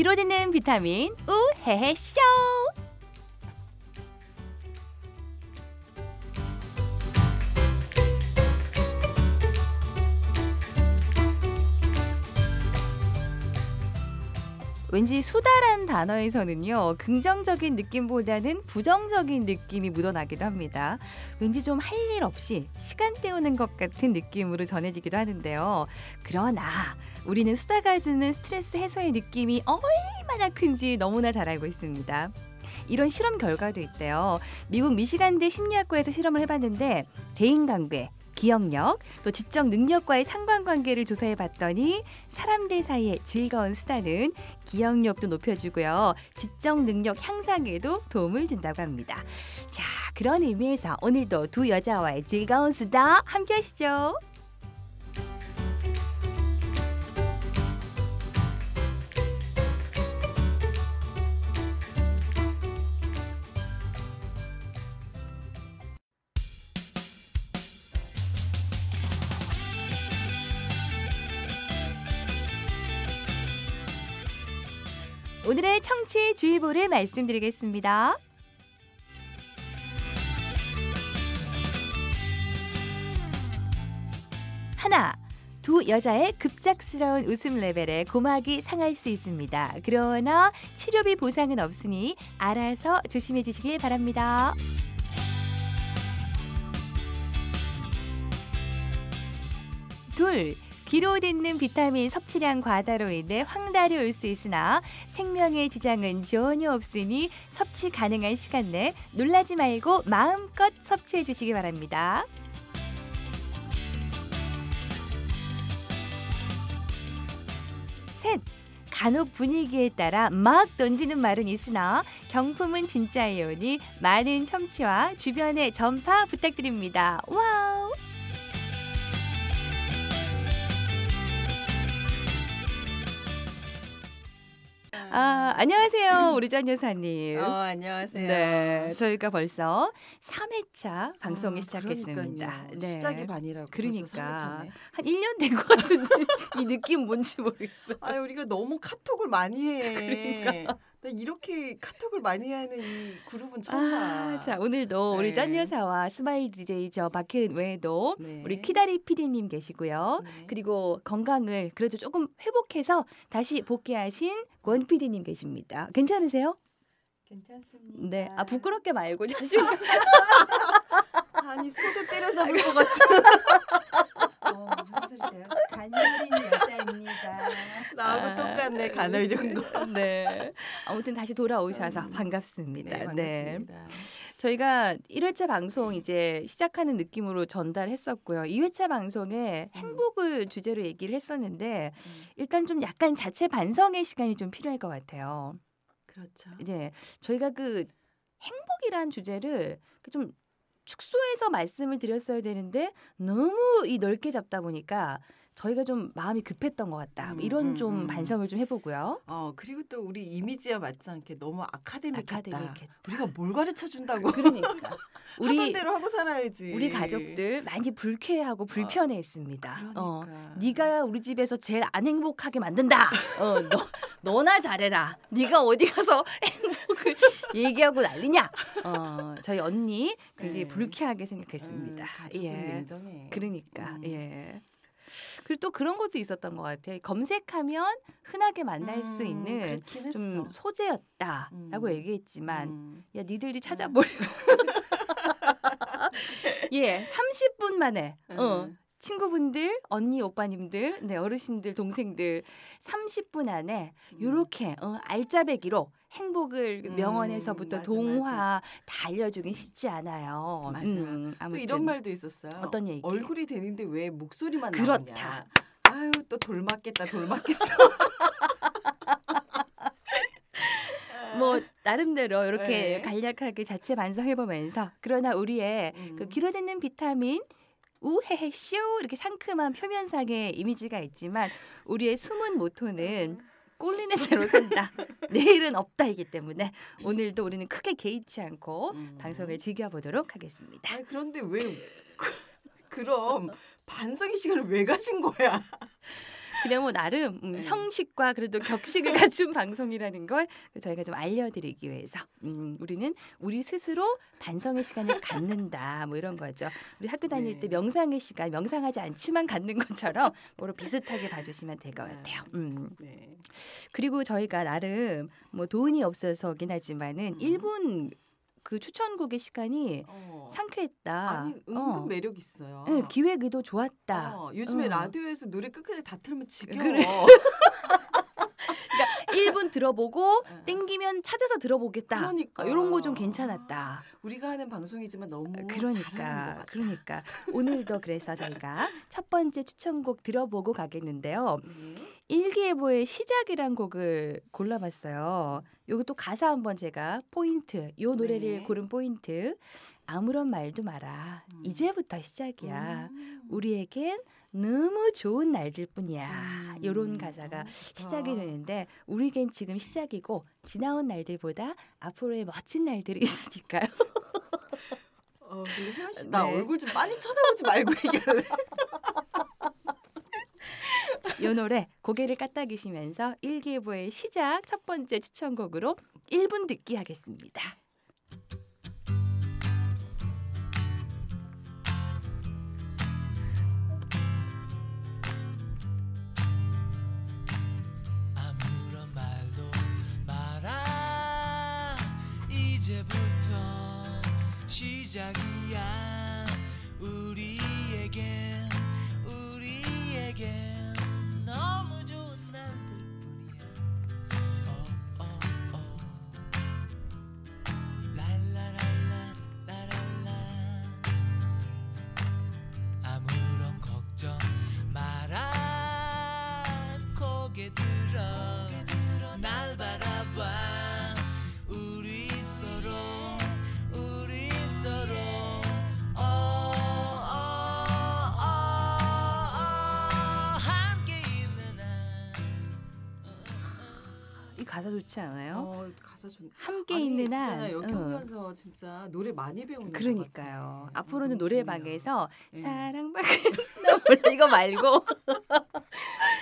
귀로 듣는 비타민 우헤헤 쇼. 왠지 수다란 단어에서는요 긍정적인 느낌보다는 부정적인 느낌이 묻어나기도 합니다. 왠지 좀 할 일 없이 시간 때우는 것 같은 느낌으로 전해지기도 하는데요. 그러나 우리는 수다가 주는 스트레스 해소의 느낌이 얼마나 큰지 너무나 잘 알고 있습니다. 이런 실험 결과도 있대요. 미국 미시간대 심리학과에서 실험을 해봤는데 대인 관계, 기억력, 또 지적 능력과의 상관관계를 조사해 봤더니 사람들 사이의 즐거운 수다는 기억력도 높여주고요. 지적 능력 향상에도 도움을 준다고 합니다. 자, 그런 의미에서 오늘도 두 여자와의 즐거운 수다 함께 하시죠. 오늘의 청취 주의보를 말씀드리겠습니다. 하나, 두 여자의 급작스러운 웃음 레벨에 고막이 상할 수 있습니다. 그러나 치료비 보상은 없으니 알아서 조심해 주시길 바랍니다. 둘, 귀로 듣는 비타민 섭취량 과다로 인해 황달이 올 수 있으나 생명에 지장은 전혀 없으니 섭취 가능한 시간 내 놀라지 말고 마음껏 섭취해 주시기 바랍니다. 셋. 간혹 분위기에 따라 막 던지는 말은 있으나 경품은 진짜이오니 많은 청취와 주변의 전파 부탁드립니다. 와우! 아, 안녕하세요. 우리 짠 여사님. 어, 안녕하세요. 네, 저희가 벌써 3회차 방송을 아, 시작했습니다. 네. 시작이 반이라고. 그러니까 벌써 3회차네. 한 1년 된 것 같은데 이 느낌 뭔지 모르겠어. 아, 우리가 너무 카톡을 많이 해. 그러니까. 나 이렇게 카톡을 많이 하는 이 그룹은 처음 봐. 아, 자 오늘도 우리 네. 짠 여사와 스마일 DJ 저 박혜은 외에도 네. 우리 키다리 PD님 계시고요. 네. 그리고 건강을 그래도 조금 회복해서 다시 복귀하신 권 PD님 계십니다. 괜찮으세요? 괜찮습니다. 네. 아 부끄럽게 말고 자신. 아니 소도 때려잡을 것 같은. 어, 무슨 소리세요? 간열인 여자입니다. 나하고 아, 똑같네 가늘린 거. 네. 아무튼 다시 돌아오셔서 음. 반갑습니다. 네, 네. 반갑습니다. 저희가 1회차 방송 이제 시작하는 느낌으로 전달했었고요. 2회차 방송에 음. 행복을 주제로 얘기를 했었는데 음, 일단 좀 약간 자체 반성의 시간이 좀 필요할 것 같아요. 그렇죠. 네. 저희가 그 행복이란 주제를 그좀 축소해서 말씀을 드렸어야 되는데 너무 이 넓게 잡다 보니까 저희가 좀 마음이 급했던 것 같다. 뭐 이런 음, 음, 좀 음. 반성을 좀 해보고요. 어 그리고 또 우리 이미지와 맞지 않게 너무 아카데믹했다. 아카데믹했다. 우리가 뭘 가르쳐 준다고? 그러니까 하던 우리 대로 하고 살아야지. 우리 가족들 많이 불쾌하고 불편해했습니다. 어, 그러니까. 네가 우리 집에서 제일 안 행복하게 만든다. 어, 너 너나 잘해라. 네가 어디 가서 행복을 얘기하고 난리냐? 어, 저희 언니 굉장히 네. 불쾌하게 생각했습니다. 음, 예. 냉정해. 그러니까 음. 예. 그리고 또 그런 것도 있었던 것 같아. 검색하면 흔하게 만날 수 음, 있는 그렇긴 했어. 좀 소재였다라고 음. 얘기했지만 음. 야 니들이 찾아보려. 예, 30분 만에 어, 음. 친구분들, 언니, 오빠님들, 네, 어르신들, 동생들 30분 안에 음. 요렇게 어, 알짜배기로 행복을 음, 명언에서부터 맞아, 동화 맞아. 다 알려주긴 쉽지 않아요. 맞아. 음, 또 이런 말도 있었어요. 어떤 얘기? 얼굴이 되는데 왜 목소리만 그렇다. 나오냐. 아유 또 돌 맞겠다 돌 맞겠어. 뭐 나름대로 이렇게 네. 간략하게 자체 반성해 보면서 그러나 우리의 음. 그 길어듣는 비타민 우헤헤 쇼 이렇게 상큼한 표면상의 이미지가 있지만 우리의 숨은 모토는 꼴리는 대로 산다. 내일은 없다이기 때문에 오늘도 우리는 크게 개의치 않고 음. 방송을 즐겨보도록 하겠습니다. 아니 그런데 왜 그, 그럼 반성의 시간을 왜 가진 거야? 그냥 뭐 나름 음, 네. 형식과 그래도 격식을 갖춘 방송이라는 걸 저희가 좀 알려드리기 위해서 음, 우리는 우리 스스로 반성의 시간을 갖는다 뭐 이런 거죠. 우리 학교 다닐 네. 때 명상의 시간 명상하지 않지만 갖는 것처럼 뭐로 비슷하게 봐주시면 될것 네. 같아요. 음. 네. 그리고 저희가 나름 뭐 돈이 없어서긴 하지만은 음. 일본 그 추천곡의 시간이 어. 상쾌했다. 아니 은근 어. 매력 있어요. 네, 기획 의도 좋았다. 어, 요즘에 어. 라디오에서 노래 끝까지 다 틀면 지겨워. 그래. 그러니까 1분 들어보고 네. 땡기면 찾아서 들어보겠다. 그러니까. 이런 거 좀 괜찮았다. 우리가 하는 방송이지만 너무 것 그러니까. 그러니까 오늘도 그래서 저희가 첫 번째 추천곡 들어보고 가겠는데요. 네. 일기예보의 시작이란 곡을 골라봤어요. 요거 또 가사 한번 제가 포인트, 요 노래를 네. 고른 포인트. 아무런 말도 마라. 음. 이제부터 시작이야. 음. 우리에겐 너무 좋은 날들 뿐이야. 음. 요런 가사가 어. 시작이 되는데 우리겐 지금 시작이고 지나온 날들보다 앞으로의 멋진 날들이 있으니까요. 어, 근데 혜연 씨, 나 네. 얼굴 좀 빨리 쳐다보지 말고 얘기할래. 요 노래 고개를 까딱이시면서 일기예보의 시작 첫 번째 추천곡으로 1분 듣기 하겠습니다. 이제부터 시작이야? 우리에겐 우리에겐 좋지 않아요? 어, 가사 좋네. 함께 아니, 있는 한나 여기 응. 오면서 진짜 노래 많이 배우는 것 그러니까요. 앞으로는 노래방에서. 예. 사랑받는 이거 말고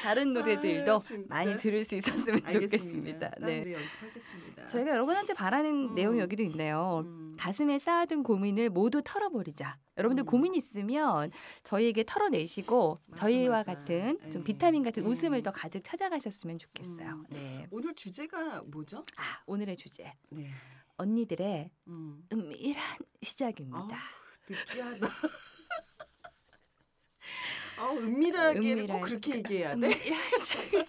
다른 노래들도 아유. 많이 들을 수 있었으면 알겠습니다. 좋겠습니다. 네. 연습하겠습니다. 저희가 여러분한테 바라는 음. 내용 여기도 있네요. 음. 가슴에 쌓아둔 고민을 모두 털어버리자. 여러분들 음. 고민 있으면 저희에게 털어내시고 맞아, 저희와 맞아. 같은 좀 예. 비타민 같은 음. 웃음을 더 가득 찾아가셨으면 좋겠어요. 음. 네. 오늘 주제가 뭐죠? 아 오늘의 주제 네. 언니들의 음. 은밀한 시작입니다. 아우, 느끼하다. 아, 은밀하게를 은밀한- 꼭 그렇게 얘기해야 돼? 시작.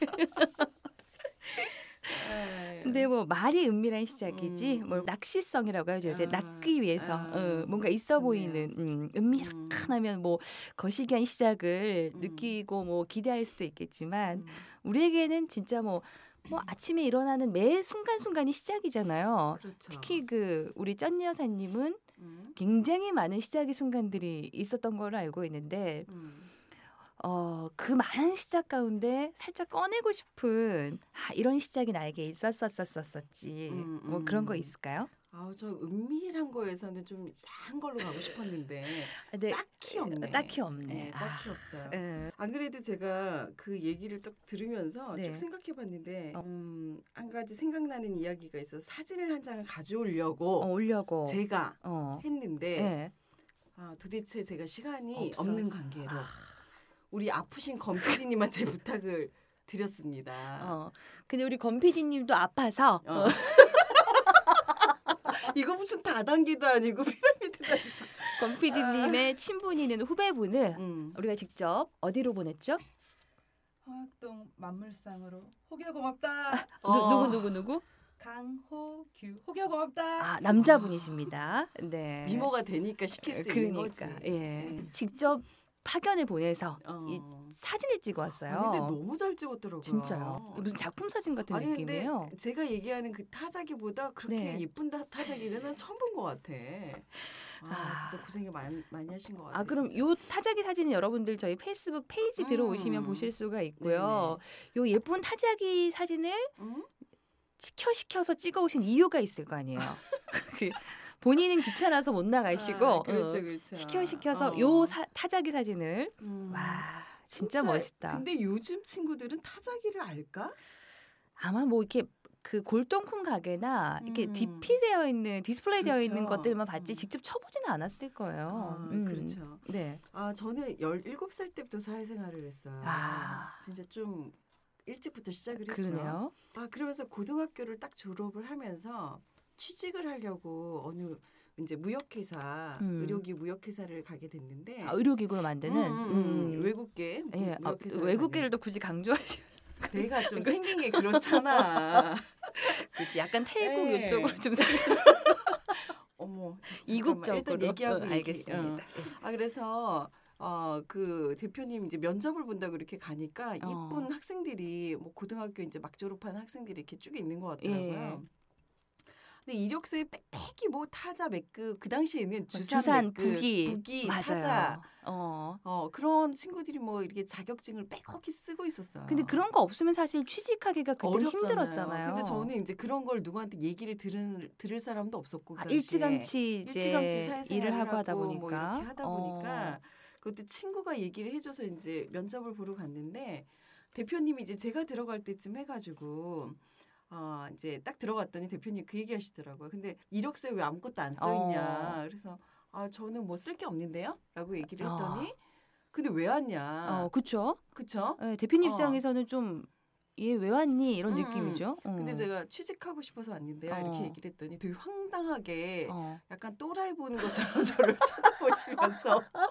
아, 근데 뭐 말이 은밀한 시작이지 음, 뭐 음. 낚시성이라고 하죠. 이제 아, 낚기 위해서 아, 어, 뭔가 있어 좋네요. 보이는 음, 은밀하면 뭐 거시기한 시작을 음. 느끼고 뭐 기대할 수도 있겠지만 음. 우리에게는 진짜 뭐, 뭐 아침에 일어나는 매 순간순간이 시작이잖아요. 그렇죠. 특히 그 우리 쩐 여사님은 음. 굉장히 많은 시작의 순간들이 있었던 걸로 알고 있는데 음. 어, 그 많은 시작 가운데 살짝 꺼내고 싶은 아, 이런 시작이 나에게 있었었었었었지. 음, 뭐 그런 거 음. 있을까요? 아우 저 은밀한 거에서는 좀 야한 걸로 가고 싶었는데 아, 네. 딱히 없네. 딱히 없네. 네, 딱히 아, 없어요. 예. 안 그래도 제가 그 얘기를 딱 들으면서 네. 쭉 생각해봤는데 어. 음, 한 가지 생각나는 이야기가 있어 서 사진을 한 장을 가져오려고 어, 올려고. 제가 어. 했는데 예. 아, 도대체 제가 시간이 없어서. 없는 관계로 우리 아프신 검 PD님한테 부탁을 드렸습니다. 어. 근데 우리 권 PD님도 아파서 어. 이거 무슨 다단계도 아니고 피라미드도 아니고. 권 PD님의 친분이는 후배분을 음. 우리가 직접 어디로 보냈죠? 화학동 만물상으로 호규 고맙다. 누, 어. 누구 누구 누구? 강호규 호규 고맙다. 아 남자분이십니다. 네. 미모가 되니까 시킬 수 있는 거지. 그러니까 예. 네. 직접 파견을 보내서 어. 이 사진을 찍어 왔어요. 아니, 근데 너무 잘 찍었더라고요. 진짜요. 무슨 작품 사진 같은 아니 느낌이에요. 근데 제가 얘기하는 그 타자기보다 그렇게 네. 예쁜 타- 타자기는 난 처음 본 것 같아. 아, 아. 진짜 고생이 많이, 많이 하신 것 같아요. 아 그럼 진짜. 요 타자기 사진은 여러분들 저희 페이스북 페이지 들어오시면 음. 보실 수가 있고요. 요 예쁜 타자기 사진을 응? 시켜 시켜서 찍어 오신 이유가 있을 거 아니에요. 그 본인은 귀찮아서 못 나가시고 아, 그렇죠, 어, 그렇죠. 시켜 시켜서 어. 요 사- 타자기 사진을 음. 와 진짜, 멋있다. 근데 요즘 친구들은 타자기를 알까? 아마 뭐 이렇게 그 골동품 가게나 이렇게 음. DP 되어 있는 디스플레이 되어 있는 그렇죠. 것들만 봤지 음. 직접 쳐보지는 않았을 거예요. 아, 음. 그렇죠. 네. 아 저는 17살 때부터 사회생활을 했어요. 아. 진짜 좀 일찍부터 시작을 했죠. 그러네요. 아 그러면서 고등학교를 딱 졸업을 하면서 취직을 하려고 어느 이제 무역회사 음. 의료기 무역회사를 가게 됐는데 아, 의료기구로 만드는 음, 음, 음. 음. 외국계 무- 예, 아, 외국계를 또 굳이 강조하시. 내가 좀 생긴 게 그렇잖아. 그렇지. 약간 태국 예. 이쪽으로 좀 어머 잠깐만. 이국적으로. 일단 얘기하고 어, 얘기- 알겠습니다. 어. 아 그래서 어그 대표님 이제 면접을 본다고 이렇게 가니까 어. 이쁜 학생들이 뭐 고등학교 이제 막 졸업한 학생들이 이렇게 쭉 있는 것 같더라고요. 예. 근데 이력서에 빽빽이 뭐 타자 매급 그 당시에는 주산, 주산 매급, 부기, 부기 맞아요. 타자 어. 어 그런 친구들이 뭐 이렇게 자격증을 빼곡히 쓰고 있었어요. 근데 그런 거 없으면 사실 취직하기가 그때 어렵잖아요. 힘들었잖아요. 근데 저는 이제 그런 걸 누구한테 얘기를 들을 들을 사람도 없었고 그 아. 일찌감치 이제 일찌감치 일을 하고 하다 뭐 보니까 이렇게 하다 어. 보니까 그것도 친구가 얘기를 해줘서 이제 면접을 보러 갔는데 대표님이 이제 제가 들어갈 때쯤 해가지고 아 이제 딱 들어갔더니 대표님 그 얘기 하시더라고요. 근데 이력서에 왜 아무것도 안 써 있냐. 그래서 아 저는 뭐 쓸 게 없는데요.라고 얘기를 했더니 근데 왜 왔냐. 어, 그렇죠. 그쵸? 예, 대표님 어. 입장에서는 좀 얘왜 왔니 이런 음, 느낌이죠. 어. 근데 제가 취직하고 싶어서 왔는데요. 어. 이렇게 얘기를 했더니 되게 황당하게 어. 약간 또라이 보는 것처럼 저를 쳐다보시면서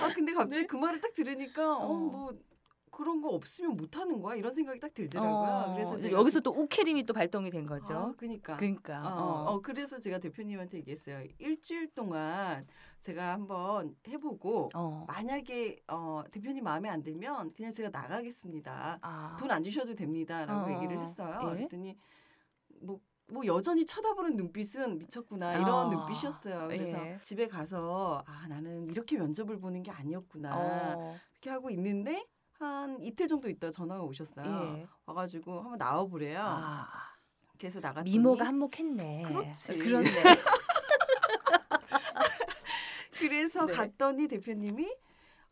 아 근데 갑자기 그 말을 딱 들으니까 네. 어. 어뭐 그런 거 없으면 못 하는 거야 이런 생각이 딱 들더라고요. 어, 그래서 여기서 또 우케림이 또 발동이 된 아, 거죠. 그러니까 그러니까. 어, 어. 어, 그래서 제가 대표님한테 얘기했어요. 일주일 동안 제가 한번 해보고 어. 만약에 어, 대표님 마음에 안 들면 그냥 제가 나가겠습니다. 아. 돈안 주셔도 됩니다라고 어, 얘기를 어. 했어요. 예. 그랬더니 뭐, 뭐 여전히 쳐다보는 눈빛은 미쳤구나 이런 아, 눈빛이었어요. 그래서 예. 집에 가서 아 나는 이렇게 면접을 보는 게 아니었구나 어. 이렇게 하고 있는데 한 이틀 정도 있다 전화가 오셨어요. 예. 와가지고 한번 나와보래요. 아. 그래서 나갔더니 미모가 한몫했네. 그렇지. 그렇네. 그래서 네. 갔더니 대표님이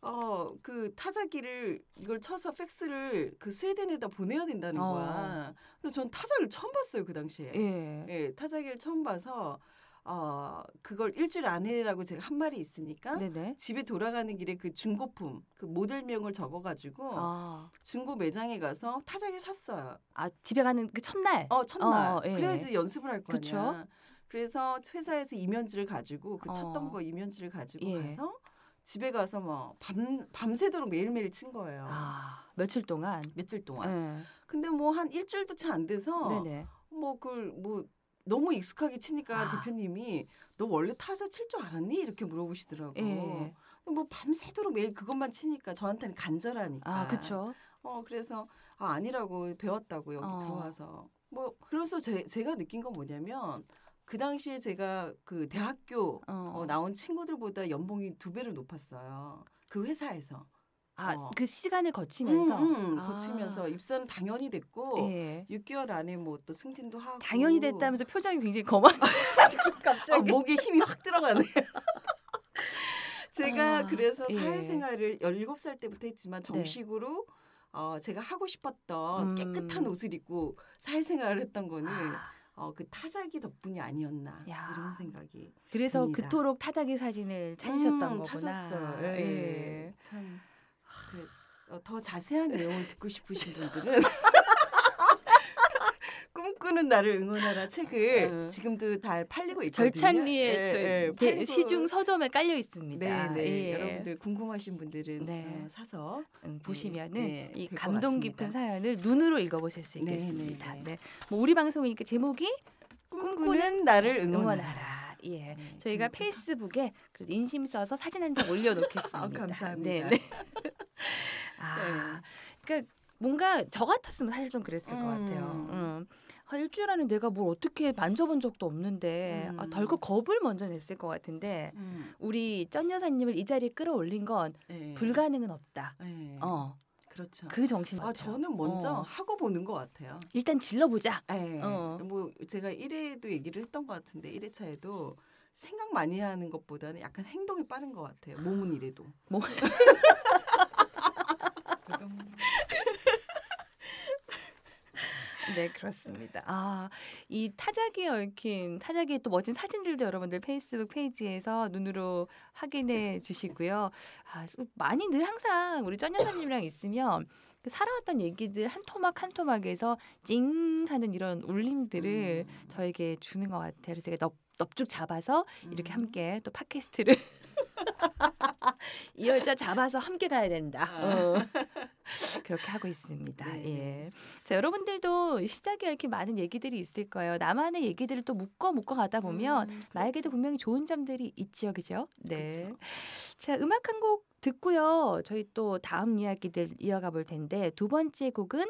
어 그 타자기를 이걸 쳐서 팩스를 그 스웨덴에다 보내야 된다는 어. 거야. 그래서 전 타자기를 처음 봤어요 그 당시에. 예. 예, 타자기를 처음 봐서 어 그걸 일주일 안에라고 제가 한 말이 있으니까 네네. 집에 돌아가는 길에 그 중고품 그 모델명을 적어가지고 아. 중고 매장에 가서 타자기를 샀어요. 아 집에 가는 그 첫날. 어 첫날 어, 예. 그래야지 연습을 할거 그쵸. 그래서 회사에서 이면지를 가지고 그 쳤던 어. 거 이면지를 가지고 예. 가서 집에 가서 뭐 밤 밤새도록 매일매일 친 거예요. 아 며칠 동안. 며칠 동안. 예. 근데 뭐 한 일주일도 채 안 돼서 네네. 뭐뭐 너무 익숙하게 치니까 아. 대표님이 너 원래 타자 칠 줄 알았니? 이렇게 물어보시더라고. 예. 뭐 밤새도록 매일 그것만 치니까 저한테는 간절하니까. 아 그렇죠. 어 그래서 아 아니라고 배웠다고 여기 어. 들어와서 뭐 그래서 제, 제가 느낀 건 뭐냐면 그 당시에 제가 그 대학교 어. 어, 나온 친구들보다 연봉이 두 배로 높았어요. 그 회사에서 아 어. 그 시간을 거치면서. 음, 음, 아. 거치면서 입사는 당연히 됐고 예. 6개월 안에 뭐 또 승진도 하고 당연히 됐다면서 표정이 굉장히 거만. 갑자기. 아, 목에 힘이 확 들어가네. 제가 아, 그래서 예. 사회생활을 17살 때부터 했지만 정식으로 어, 제가 하고 싶었던 음. 깨끗한 옷을 입고 사회생활을 했던 거는 아, 어, 그 타자기 덕분이 아니었나 야. 이런 생각이 그래서 듭니다. 그토록 타자기 사진을 찾으셨던 음, 거구나. 찾았어요. 예. 예. 참. 그, 어, 더 자세한 내용을 듣고 싶으신 분들은 꿈꾸는 나를 응원하라 책을 음. 지금도 잘 팔리고 있거든요. 절찬리에 예, 저- 예, 시중 서점에 깔려 있습니다. 네, 네. 예. 여러분들 궁금하신 분들은 네. 어, 사서 음, 보시면은 네, 이 감동 깊은. 사연을 눈으로 읽어보실 수 네, 있겠습니다. 네, 네, 네. 뭐 우리 방송이니까 제목이 꿈꾸는 나를 응원하라. 응원하라. 예. 네, 저희가? 페이스북에 인심 써서 사진 한 장 올려놓겠습니다. 아, 감사합니다. 네, 네. 아, 그러니까 뭔가 저 같았으면 사실 좀 그랬을 것 같아요. 음. 음. 아, 일주일 안에 내가 뭘 어떻게 만져본 적도 없는데 아, 음. 덜컥 겁을 먼저 냈을 것 같은데 음, 우리 쩐 여사님을 이 자리에 끌어올린 건 네. 불가능은 없다. 네. 어, 그렇죠. 그 정신 아. 저는 먼저 어. 하고 보는 것 같아요. 일단 질러보자. 네. 어. 뭐 제가 1회도 얘기를 했던 것 같은데 1회차에도 생각 많이 하는 것보다는 약간 행동이 빠른 것 같아요. 몸은 이래도. 뭐 음, 네, 그렇습니다. 아, 이 타자기에 얽힌 타자기의 또 멋진 사진들도 여러분들 페이스북 페이지에서 눈으로 확인해 주시고요. 아, 많이 늘 항상 우리 쩐 여사님이랑 있으면 그 살아왔던 얘기들 한 토막 한 토막에서 찡 하는 이런 울림들을 음. 저에게 주는 것 같아요. 그래서 제가 넙, 넙죽 잡아서 이렇게 음. 함께 또 팟캐스트를 이 여자 잡아서 함께 가야 된다. 어. 그렇게 하고 있습니다. 네, 예. 네. 자, 여러분들도 시작에 이렇게 많은 얘기들이 있을 거예요. 나만의 얘기들을 또 묶어 묶어 가다 보면 음, 나에게도 그렇죠. 분명히 좋은 점들이 있지요, 그죠? 네. 그쵸. 자, 음악 한 곡 듣고요. 저희 또 다음 이야기들 이어가 볼 텐데 두 번째 곡은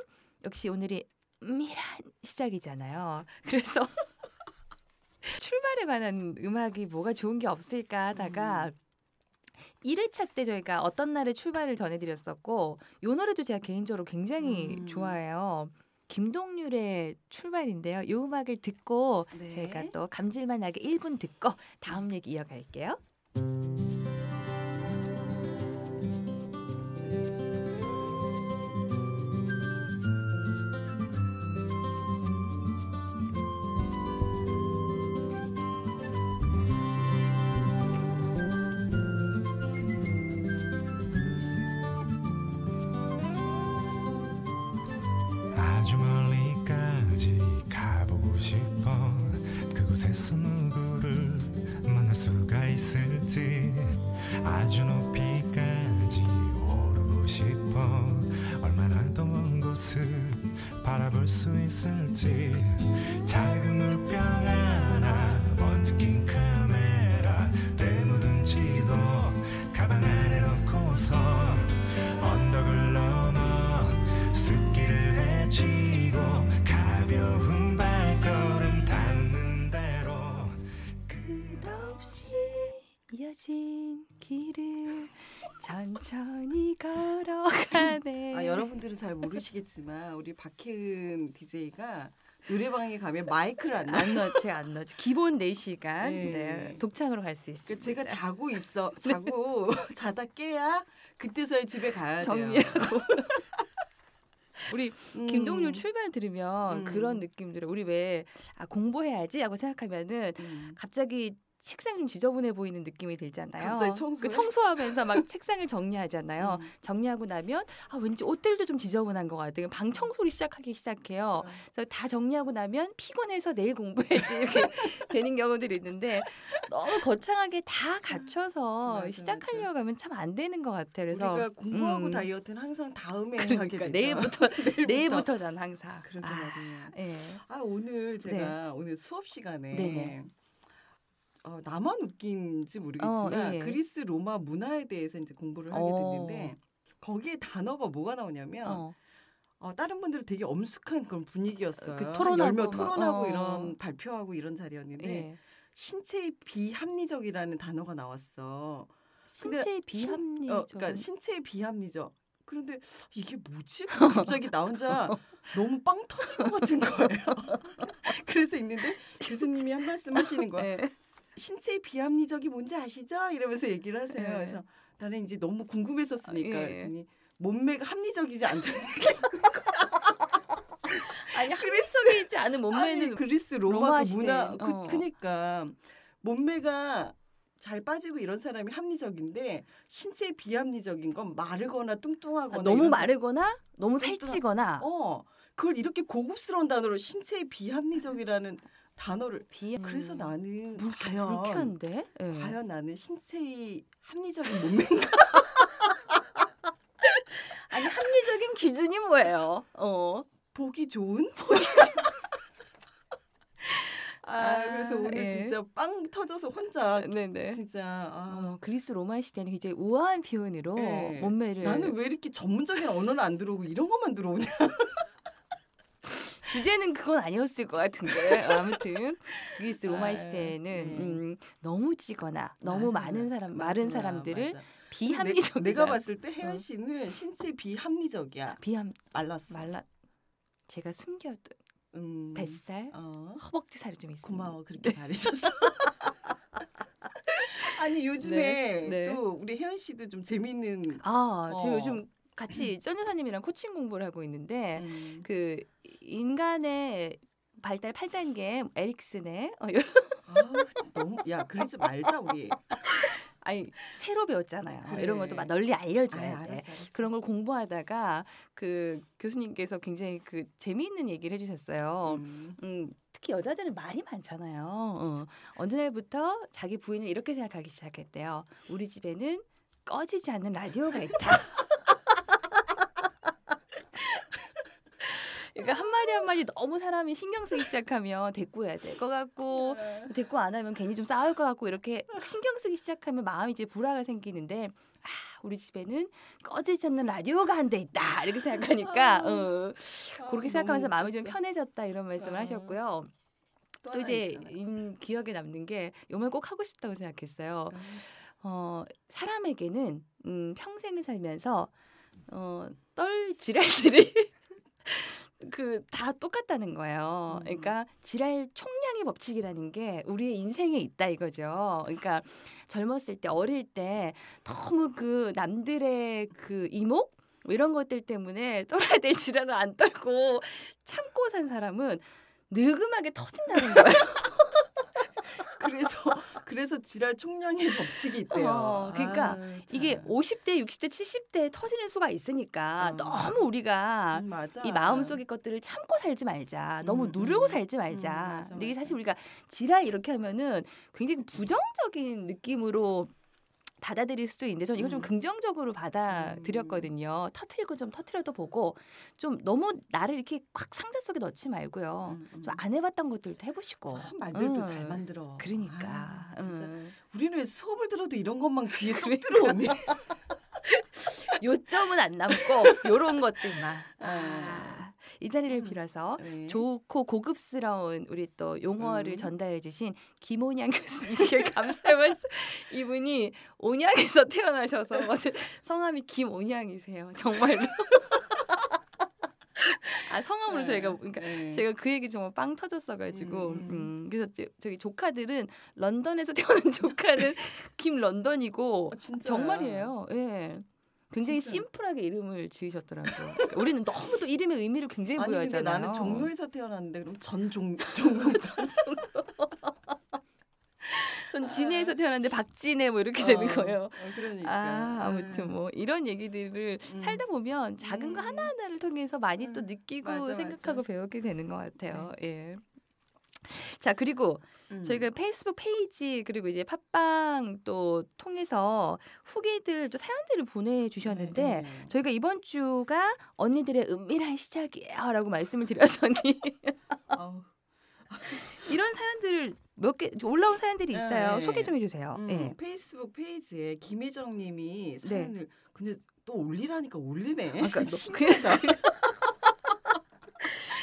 역시 오늘이 미란 시작이잖아요. 그래서 출발에 관한 음악이 뭐가 좋은 게 없을까 하다가 음. 1회차 때 저희가 어떤 날에 출발을 전해드렸었고 요 노래도 제가 개인적으로 굉장히 음. 좋아해요. 김동률의 출발인데요. 이 음악을 듣고 네. 제가 또 감질만 나게 1분 듣고 다음 얘기 이어갈게요. 아주 멀리까지 가보고 싶어. 그곳에서 누구를 만날 수가 있을지. 아주 높이까지 오르고 싶어. 얼마나 더 먼 곳을 바라볼 수 있을지. 작은 물병 하나 낀 천천히 걸어가네. 아, 여러분들은 잘 모르시겠지만 우리 박혜은 DJ가 노래방에 가면 마이크를 안 놔. 안 넣지 안 넣지. 기본 4시간 네. 네. 독창으로 갈수그 있습니다. 제가 자고 있어 자고 자다 깨야 그때서야 집에 가야 돼요. 정리하고 우리 음. 김동률 출발 들으면 음. 그런 느낌들을 우리 왜 아, 공부해야지 하고 생각하면은 음. 갑자기 책상 좀 지저분해 보이는 느낌이 들잖아요. 그 청소하면서 막 책상을 정리하잖아요. 음. 정리하고 나면 아 왠지 옷들도 좀 지저분한 것 같아요. 방 청소를 시작하기 시작해요. 음. 그래서 다 정리하고 나면 피곤해서 내일 공부해야지 이렇게 되는 경우들이 있는데 너무 거창하게 다 갖춰서 맞아, 시작하려고 하면 참 안 되는 것 같아요. 그래서 우리가 공부하고 음. 다이어트는 항상 다음에 하게 그러니까 되죠. 내일부터 내일부터. 내일부터잖아 항상. 그러게 아. 예. 아 오늘 제가 오늘 수업 시간에 네네. 어, 나만 웃긴지 모르겠지만 어, 예. 그리스 로마 문화에 대해서 이제 공부를 하게 어. 됐는데 거기에 단어가 뭐가 나오냐면 어. 어, 다른 분들은 되게 엄숙한 그런 분위기였어요. 그한 토론하고 토론하고 어. 이런 발표하고 이런 자리였는데 예. 신체의 비합리적이라는 단어가 나왔어. 신체의 비합리. 어, 그러니까 신체의 비합리적. 그런데 이게 뭐지? 갑자기 나 혼자 너무 빵 터질 것 같은 거예요. 그래서 있는데 교수님이 한 말씀 하시는 거예요. 예. 신체의 비합리적이 뭔지 아시죠? 이러면서 얘기를 하세요. 네. 그래서 나는 이제 너무 궁금했었으니까 아, 예. 그랬더니 몸매가 합리적이지 않다. 아니 합리성이 있지 않은 몸매는 아니 그리스 로마, 그. 문화 그, 어. 그니까 몸매가 잘 빠지고 이런 사람이 합리적인데 신체 비합리적인 건 마르거나 뚱뚱하거나 아, 너무 마르거나 너무 뚱뚱한- 살찌거나 어 그걸 이렇게 고급스러운 단어로 신체 비합리적이라는 단어를 비 그래서 나는 그렇게 과연 불쾌한데. 예. 과연 나는 신체의 합리적인 몸매인가 아니 합리적인 기준이 뭐예요? 어. 보기 좋은 아, 아, 그래서 오늘 예. 진짜 빵 터져서 혼자 네네. 진짜 아, 어, 그리스 로마 시대는 굉장히 우아한 표현으로 예. 몸매를 나는 왜 이렇게 전문적인 언어는 안 들어오고 이런 것만 들어오냐? 주제는 그건 아니었을 것 같은데 아무튼 그리스 로마 아, 시대에는 네. 음, 너무 찌거나 너무 맞아, 많은 사람 마른 사람들을 맞아. 비합리적이다. 내, 가 봤을 때 어. 혜연 씨는 신체 비합리적이야. 비합 말랐어. 말라 제가 숨겨둔 음. 뱃살 어. 허벅지 살이 좀 있습니다. 고마워 그렇게 말해줘서. 아니 요즘에 네, 네. 또 우리 혜연 씨도 좀 재밌는 아, 저 어. 요즘 같이 전 여사님이랑 코칭 공부를 하고 있는데 음. 그 인간의 발달 8단계 에릭슨의 어, 이런 아우, 너무 야 그러지 말자 우리. 아니 새로 배웠잖아요. 그래. 이런 것도 막 널리 알려줘야 아, 돼. 알았어, 알았어. 그런 걸 공부하다가 그 교수님께서 굉장히 그 재미있는 얘기를 해주셨어요. 음. 음, 특히 여자들은 말이 많잖아요. 어. 어느 날부터 자기 부인을 이렇게 생각하기 시작했대요. 우리 집에는 꺼지지 않는 라디오가 있다. 그러니까 한마디 한마디 너무 사람이 신경 쓰기 시작하면 대꾸해야 될 것 같고 대꾸 안 하면 괜히 좀 싸울 것 같고 이렇게 신경 쓰기 시작하면 마음이 이제 불화가 생기는데 아 우리 집에는 꺼지지 않는 라디오가 한 대 있다 이렇게 생각하니까 어, 아, 그렇게 생각하면서 마음이 좀. 편해졌다 이런 말씀을 아. 하셨고요. 또 이제. 인, 기억에 남는 게 요말 꼭 하고 싶다고 생각했어요. 아, 어, 사람에게는 음, 평생을 살면서 어, 떨 지랄들이 그 다 똑같다는 거예요. 음. 그러니까 지랄 총량의 법칙이라는 게 우리의 인생에 있다 이거죠. 그러니까 젊었을 때 어릴 때 너무 그 남들의 그 이목 뭐 이런 것들 때문에 떨어야 될 지랄을 안 떨고 참고 산 사람은 늙음하게 터진다는 거예요. 그래서 그래서 지랄 총량의 법칙이 있대요. 어, 그러니까 아, 이게 참. 50대, 60대, 70대에 터지는 수가 있으니까 어. 너무 우리가 음. 이 마음속의 것들을 참고 살지 말자. 너무 음, 누르고 음. 살지 음, 말자. 맞아, 근데 이게. 사실 우리가 지랄 이렇게 하면은 굉장히 부정적인 느낌으로 받아들일 수도 있는데 저는 이거 좀 음. 긍정적으로 받아들였거든요. 터트리고 좀 터트려도 보고 좀 너무 나를 이렇게 확 상자 속에 넣지 말고요. 음, 음. 좀안 해봤던 것들도 해보시고. 참 말들도 음. 잘 만들어. 그러니까. 아, 진짜 음. 우리는 왜 수업을 들어도 이런 것만 귀에 쏙 그러니까. 들어오니? 요점은 안 남고 요런 것들만. 아. 아, 이 자리를 빌어서 네. 좋고 고급스러운 우리 또 용어를 음. 전달해 주신 김온양 교수님께 감사의 말씀. 이분이 온양에서 태어나셔서 성함이 김온양이세요. 정말로. 아 성함으로 저희가 그러니까 네. 제가 그 얘기 정말 빵 터졌어가지고 음, 음. 음, 그래서 저- 저기 조카들은 런던에서 태어난 조카는 김 런던이고 어, 진짜 정말이에요. 예. 굉장히 진짜. 심플하게 이름을 지으셨더라고요. 그러니까 우리는 너무 또 이름의 의미를 굉장히 아니 근데 부여하잖아요. 나는 종로에서 태어났는데 그럼 전종 종로 전 진해에서 태어났는데 박진해 뭐 이렇게 되는 거예요. 어, 그러니까. 아, 아무튼 뭐 이런 얘기들을 음. 살다 보면 작은 거 음. 하나하나를 통해서 많이 또 음. 느끼고 맞아, 생각하고 맞아. 배우게 되는 것 같아요. 예. 자, 그리고 음. 저희가 페이스북 페이지 그리고 이제 팟빵 또 통해서 후기들 또 사연들을 보내주셨는데 네, 네. 저희가 이번 주가 언니들의 은밀한 시작이에요라고 말씀을 드렸더니 이런 사연들을 몇 개 올라온 사연들이 있어요. 네. 소개 좀 해주세요. 음, 예. 페이스북 페이지에 김혜정님이 네. 사연을 근데 또 올리라니까 올리네. 그러니까 너- 신기하다.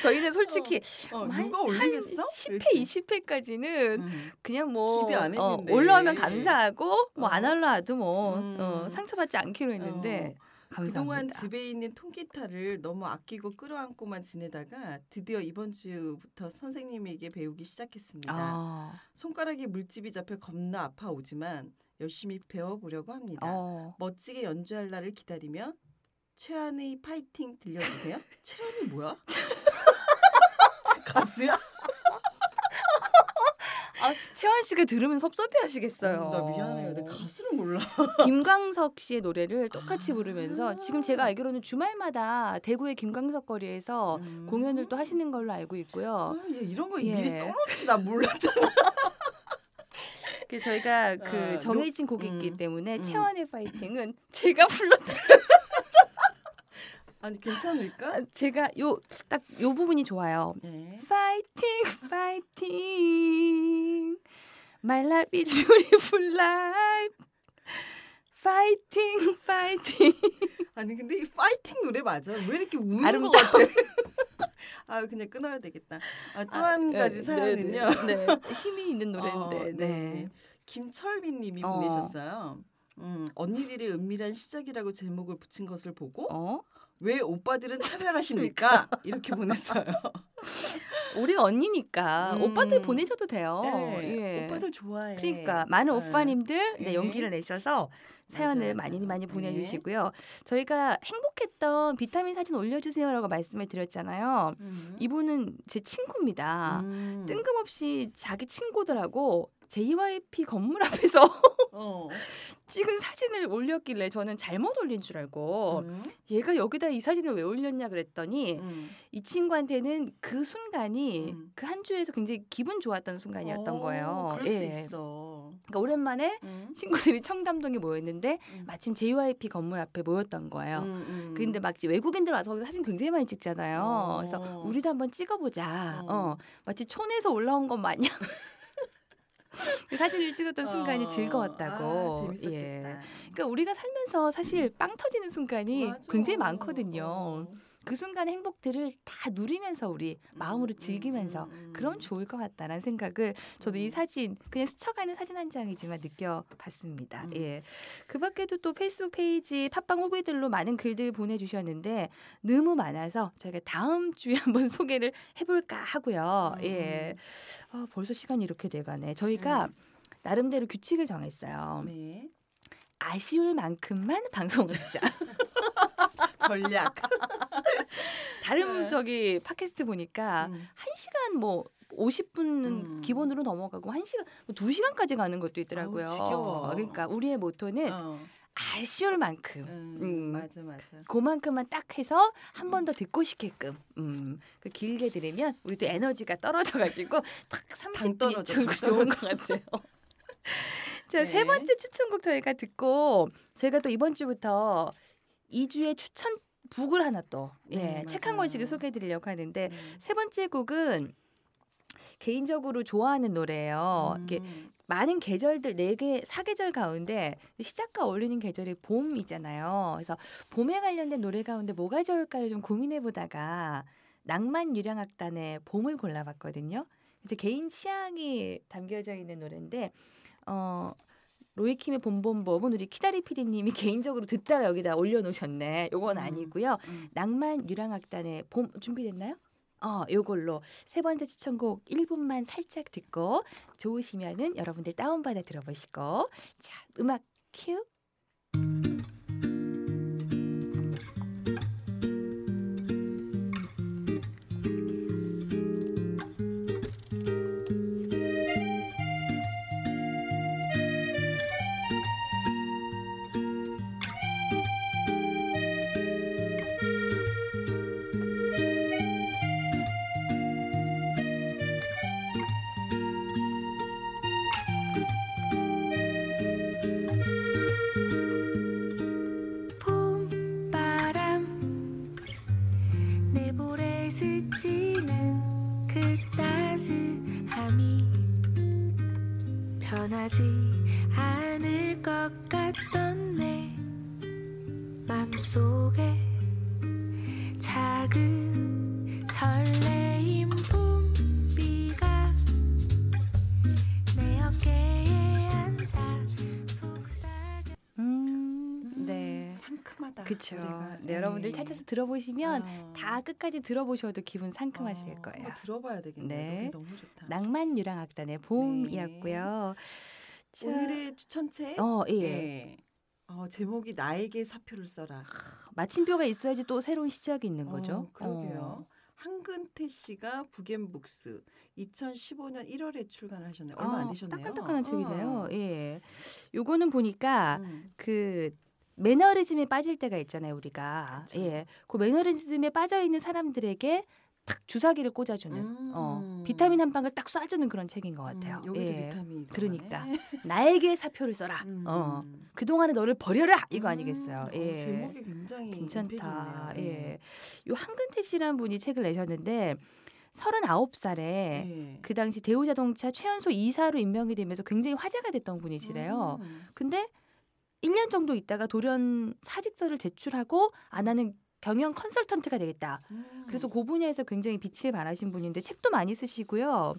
저희는 솔직히 어, 한- 누가 올리겠어? 10회, 20회까지는 음. 그냥 뭐 어. 올라오면 감사하고 뭐 어. 안 올라와도 뭐 음. 어, 상처받지 않기로 했는데 감사합니다. 그동안 집에 있는 통기타를 너무 아끼고 끌어안고만 지내다가 드디어 이번 주부터 선생님에게 배우기 시작했습니다. 아, 손가락에 물집이 잡혀 겁나 아파오지만 열심히 배워보려고 합니다. 어. 멋지게 연주할 날을 기다리며 최한의 파이팅 들려주세요. 최한이 뭐야? 가수야? 아, 채원 씨가 들으면 섭섭해하시겠어요. 나 미안해요. 내 가수를 몰라. 김광석 씨의 노래를 똑같이 아. 부르면서 지금 제가 알기로는 주말마다 대구의 김광석 거리에서 음. 공연을 또 하시는 걸로 알고 있고요. 아, 얘 이런 거 예. 미리 써놓지 나 몰랐잖아. 그 저희가 그 아, 정해진 곡이 있기 음, 때문에 음. 채원의 파이팅은 제가 불러 아니 괜찮을까? 제가 요 딱 요 부분이 좋아요. 네. Fighting, fighting. My life is beautiful life. Fighting, fighting. 아니 근데 이 파이팅 노래 맞아? 왜 이렇게 우는 것 아름다워. 같아? 아 그냥 끊어야 되겠다. 아, 또한 네, 가지 네, 사연은요. 네, 네. 힘이 있는 노래인데. 어, 네. 김철민님이 어. 보내셨어요. 음, 언니들의 은밀한 시작이라고 제목을 붙인 것을 보고 어? 왜 오빠들은 차별하십니까? 이렇게 보냈어요. 우리가 언니니까 음. 오빠들 보내셔도 돼요. 네, 예. 오빠들 좋아해. 그러니까 많은 네. 오빠님들 네, 네. 용기를 내셔서 사연을 맞아, 많이. 많이 네. 보내주시고요. 저희가 행복했던 비타민 사진 올려주세요라고 말씀을 드렸잖아요. 음. 이분은 제 친구입니다. 음. 뜬금없이 자기 친구들하고 JYP 건물 앞에서 어. 찍은 사진을 올렸길래 저는 잘못 올린 줄 알고 음. 얘가 여기다 이 사진을 왜 올렸냐 그랬더니 음. 이 친구한테는 그 순간이 음. 그한 주에서 굉장히 기분 좋았던 순간이었던 어, 거예요. 그럴 수 예. 있어. 그러니까 오랜만에 음. 친구들이 청담동에 모였는데 음. 마침 JYP 건물 앞에 모였던 거예요. 음, 음. 근데 막 외국인들 와서 사진 굉장히 많이 찍잖아요. 어. 그래서 우리도 한번 찍어보자. 어. 어. 마치 촌에서 올라온 것 마냥 그 사진을 찍었던 순간이 어. 즐거웠다고. 아, 재밌었겠다. 예. 그러니까 우리가 살면서 사실 빵 터지는 순간이 맞아. 굉장히 많거든요. 어. 그 순간의 행복들을 다 누리면서 우리 마음으로 음, 즐기면서 음, 음, 음. 그럼 좋을 것 같다라는 생각을 저도 이 음. 사진 그냥 스쳐가는 사진 한 장이지만 느껴봤습니다. 음. 예. 그 밖에도 또 페이스북 페이지 팟빵 후기들로 많은 글들 보내주셨는데 너무 많아서 저희가 다음 주에 한번 소개를 해볼까 하고요. 예. 아, 벌써 시간이 이렇게 돼가네. 저희가 나름대로 규칙을 정했어요. 네. 아쉬울 만큼만 방송을 하자. 전략. 다른 네. 저기 팟캐스트 보니까 음. 한 시간 뭐 50분은 음. 기본으로 넘어가고 한 시간 뭐두 시간까지 가는 것도 있더라고요. 아우, 지겨워. 그러니까 우리의 모토는 어. 아쉬울 만큼 음, 음. 맞아 맞아. 그만큼만 딱 해서 한 번 더 듣고 싶게끔 음, 그 길게 들으면 우리도 에너지가 떨어져가지고 딱당 30분이 떨어져, 좋은 것 같아요. 자, 세 네. 번째 추천곡 저희가 듣고 저희가 또 이번 주부터 2주의 추천 북을 하나 또 예, 네, 책한 맞아요. 권씩을 소개해 드리려고 하는데 네. 세 번째 곡은 개인적으로 좋아하는 노래예요. 이게 음. 많은 계절들 네 개 사계절 가운데 시작과 어울리는 계절이 봄이잖아요. 그래서 봄에 관련된 노래 가운데 뭐가 좋을까를 좀 고민해 보다가 낭만 유령악단의 봄을 골라봤거든요. 이제 개인 취향이 담겨져 있는 노래인데 어 로이킴의 봄봄봄은 우리 키다리 PD님이 개인적으로 듣다가 여기다 올려놓으셨네. 요건 음. 아니고요. 음. 낭만 유랑악단의 봄 준비됐나요? 어, 요걸로 세 번째 추천곡 1분만 살짝 듣고 좋으시면은 여러분들 다운받아 들어보시고 자, 음악 큐. 노래가. 네, 여러분들 찾아서 들어보시면 아. 다 끝까지 들어보셔도 기분 상큼하실 어, 거예요. 한번 들어봐야 되겠네. 네. 너무 좋다. 낭만 유랑악단의 봄이었고요. 자, 오늘의 추천책. 어, 예. 예. 어, 제목이 나에게 사표를 써라. 마침표가 있어야지 또 새로운 시작이 있는 거죠. 어, 그러게요. 어. 한근태 씨가 북앤북스 2015년 1월에 출간을 하셨네요. 얼마 안 아, 되셨네요. 따끈따끈한 책이네요. 어. 예. 요거는 보니까 음. 그 매너리즘에 빠질 때가 있잖아요, 우리가. 그쵸. 예. 그 매너리즘에 빠져 있는 사람들에게 딱 주사기를 꽂아주는 음. 어, 비타민 한 방을 딱 쏴주는 그런 책인 것 같아요. 음, 여기도 예. 비타민이 그러니까. 들어가네. 나에게 사표를 써라. 음. 어. 그 동안에 너를 버려라. 이거 음. 아니겠어요. 어, 예. 제목이 굉장히 괜찮다. 있네요. 예. 요 한근태 씨라는 분이 책을 내셨는데 39살에 예. 그 당시 대우자동차 최연소 이사로 임명이 되면서 굉장히 화제가 됐던 분이시래요. 음. 근데 1년 정도 있다가 돌연 사직서를 제출하고 아 나는 경영 컨설턴트가 되겠다. 음. 그래서 그 분야에서 굉장히 빛을 발하신 분인데 책도 많이 쓰시고요.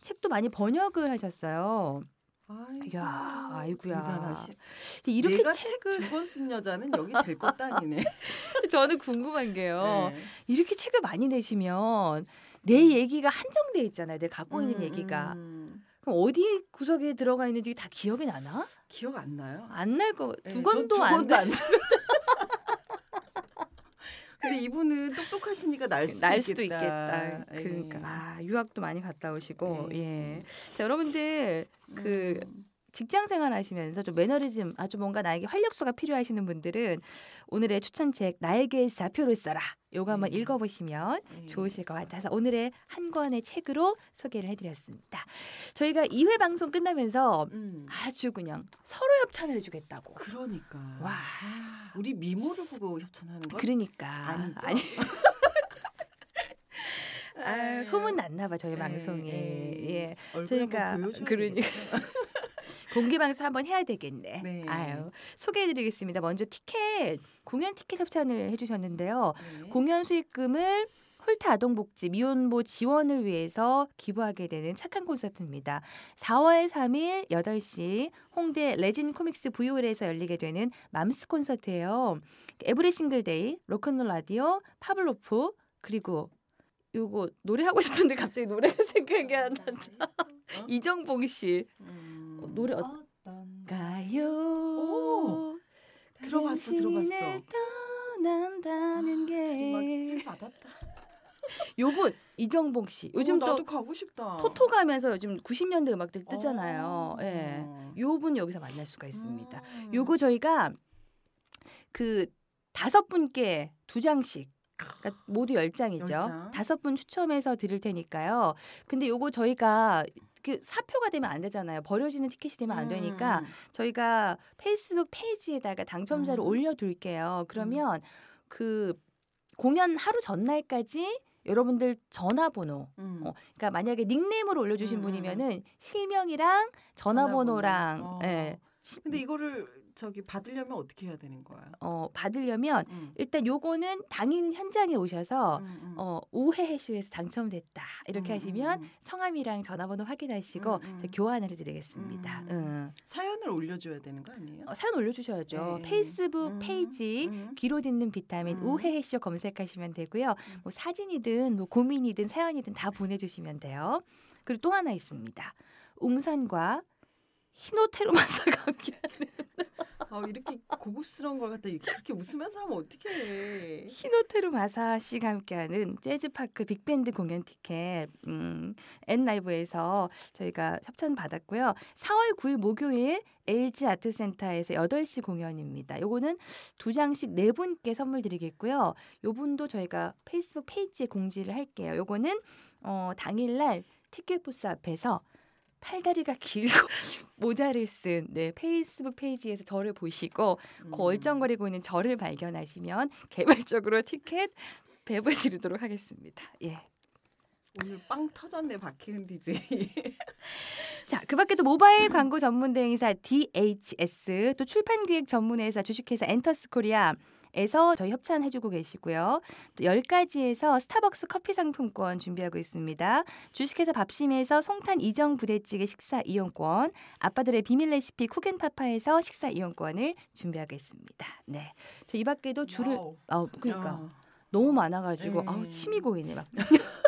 책도 많이 번역을 하셨어요. 아이고, 야, 아이고야. 대단하시. 근데 이렇게 내가 책을 책두권 쓴 여자는 여기 될 것도 아니네. 저는 궁금한 게요. 네. 이렇게 책을 많이 내시면 내 얘기가 한정돼 있잖아요. 내가 갖고 있는 음, 얘기가. 음. 그럼 어디 구석에 들어가 있는지 다 기억이 나나? 기억 안 나요. 안 날 거. 네, 두전 권도 두 안. 근데 이분은 똑똑하시니까 날 수도 날 있겠다. 수도 있겠다. 예. 그러니까 아, 유학도 많이 갔다 오시고 예. 예. 자, 여러분들 그 음. 직장 생활 하시면서 좀 매너리즘 아주 뭔가 나에게 활력소가 필요하시는 분들은 오늘의 추천책 나에게 좌표를 써라. 요거 한번 네. 읽어보시면 예. 좋으실 것 같아서 오늘의 한 권의 책으로 소개를 해드렸습니다. 저희가 2회 방송 끝나면서 음. 아주 그냥 서로 협찬을 해주겠다고. 그러니까. 와. 우리 미모를 보고 협찬하는 건 그러니까 아니죠. 아니, 네. 아, 소문 났나 봐 저희 예, 방송에. 예. 예. 얼굴 저희가 그러니까. 공개 방송 한번 해야 되겠네. 네. 아유 소개해드리겠습니다. 먼저 티켓 공연 티켓 협찬을 해주셨는데요. 네. 공연 수익금을 홀트 아동복지 미혼모 지원을 위해서 기부하게 되는 착한 콘서트입니다. 4월 3일 8시 홍대 레진 코믹스 브이홀에서 열리게 되는 맘스 콘서트예요. 에브리 싱글데이, 로큰롤 라디오, 파블로프 그리고 요거 노래하고 싶은데 갑자기 노래가 생각이 안 난다. 어? 이정봉 씨 음. 어, 노래 어, 어떤 가요. 오, 들어봤어, 들어봤어. 떠난다는 아, 게 받았다. 요분 이정봉 씨 요즘 어, 또. 토토 가면서 요즘 90년대 음악들 뜨잖아요. 어. 예. 요분 여기서 만날 수가 있습니다. 음. 요거 저희가 그 다섯 분께 두 장씩 그러니까 모두 열 장이죠. 열 장. 다섯 분 추첨해서 드릴 테니까요. 근데 요거 저희가 그 사표가 되면 안 되잖아요. 버려지는 티켓이 되면 안 되니까 음. 저희가 페이스북 페이지에다가 당첨자를 음. 올려둘게요. 그러면 그 공연 하루 전날까지 여러분들 전화번호, 음. 어, 그러니까 만약에 닉네임으로 올려주신 음, 음, 분이면은 실명이랑 전화번호랑 전화번호. 어. 예, 시- 근데 이거를 저기 받으려면 어떻게 해야 되는 거야? 어, 받으려면 음. 일단 요거는 당일 현장에 오셔서 음, 음. 어, 우회 해쇼에서 당첨됐다 이렇게 음, 하시면 음, 음. 성함이랑 전화번호 확인하시고 음, 음. 교환을 해 드리겠습니다. 음. 응. 사연을 올려 줘야 되는 거 아니에요? 어, 사연 올려 주셔야죠. 네. 페이스북 음, 페이지 음. 귀로 듣는 비타민 음. 우혜혜쇼 검색하시면 되고요. 뭐 사진이든 뭐 고민이든 사연이든 다 보내 주시면 돼요. 그리고 또 하나 있습니다. 웅산과 히노 테루마사가 함께하는 아, 이렇게 고급스러운 걸 갖다 이렇게 웃으면서 하면 어떡해. 히노 테루마사 씨가 함께하는 재즈파크 빅밴드 공연 티켓 음, 엔라이브에서 저희가 협찬 받았고요. 4월 9일 목요일 LG 아트센터에서 8시 공연입니다. 요거는 두 장씩 네 분께 선물 드리겠고요. 요 분도 저희가 페이스북 페이지에 공지를 할게요. 요거는 어, 당일날 티켓 부스 앞에서 팔다리가 길고 모자를 쓴 네, 페이스북 페이지에서 저를 보시고 음. 그 얼쩡거리고 있는 저를 발견하시면 개별적으로 티켓 배부해드리도록 하겠습니다. 예. 오늘 빵 터졌네 박혜은 DJ. 자, 그 밖에도 모바일 광고 전문 대행사 DHS 또 출판 기획 전문 회사 주식회사 엔터스 코리아 에서 저희 협찬해주고 계시고요. 또 10가지에서 스타벅스 커피 상품권 준비하고 있습니다. 주식회사 밥심에서 송탄 이정 부대찌개 식사 이용권, 아빠들의 비밀 레시피 쿡앤파파에서 식사 이용권을 준비하겠습니다. 네, 저 이 밖에도 줄을 와우. 아, 그러니까 어. 너무 많아가지고 음. 아우 침이 고이네 막.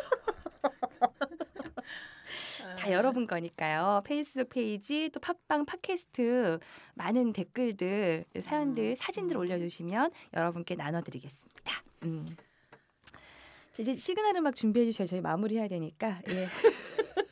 다 여러분 거니까요. 페이스북 페이지 또 팟빵 팟캐스트 많은 댓글들 사연들 음. 사진들 음. 올려주시면 여러분께 나눠드리겠습니다. 음. 자, 이제 시그널 음악 준비해 주셔야 저희 마무리해야 되니까. 예.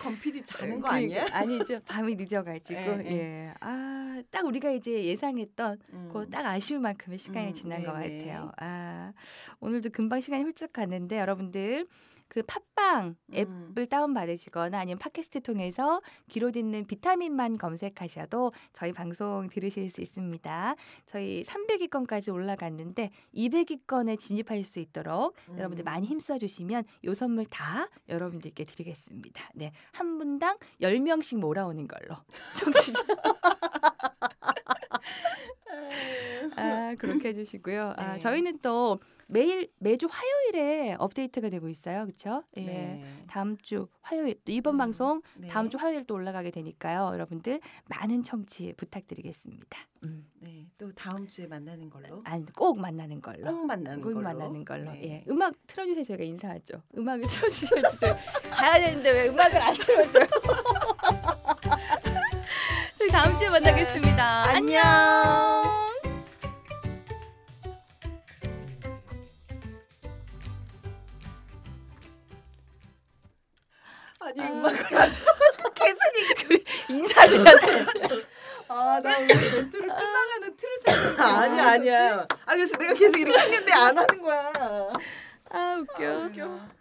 권PD 자는 거 아니야? 아니죠. 밤이 늦어가지고. 예, 예. 예. 아, 딱 우리가 이제 예상했던 음. 그딱 아쉬울 만큼의 시간이 음, 지난 것 네네. 같아요. 아, 오늘도 금방 시간이 훌쩍 갔는데 여러분들 그 팟빵 앱 음. 을 다운 받으시거나 아니면 팟캐스트 통해서 귀로 듣는 비타민만 검색하셔도 저희 방송 들으실 수 있습니다. 저희 300위권까지 올라갔는데 200위권에 진입할 수 있도록 음. 여러분들 많이 힘써 주시면 요 선물 다 여러분들께 드리겠습니다. 네. 한 분당 10명씩 몰아오는 걸로. 청취자. 아, 아, 그렇게 해주시고요. 아, 네. 저희는 또 매일 매주 화요일에 업데이트가 되고 있어요, 그렇죠? 예. 네. 다음 주 화요일 또 이번 음, 방송 네. 다음 주 화요일 또 올라가게 되니까요. 여러분들 많은 청취 부탁드리겠습니다. 음. 네. 또 다음 주에 만나는 걸로. 안, 꼭 만나는 걸로. 꼭 만나는 꼭 걸로. 만나는 걸로. 네. 예. 음악 틀어 주세요. 저희가 인사하죠. 음악을 틀어 주셔야지. 저희 가야 되는데 왜 음악을 안 틀어 줘요? 저희 다음 주에 만나겠습니다. 안녕. 아니 아. 음악을 안 틀어가지고 계속. 인사를 해야 돼. 아, 나 오늘 멘트를 끝나면은 틀을 생각. 아니야 아니야. 아 그래서 내가 계속 이렇게 했는데 안 하는 거야. 아 웃겨. 웃겨.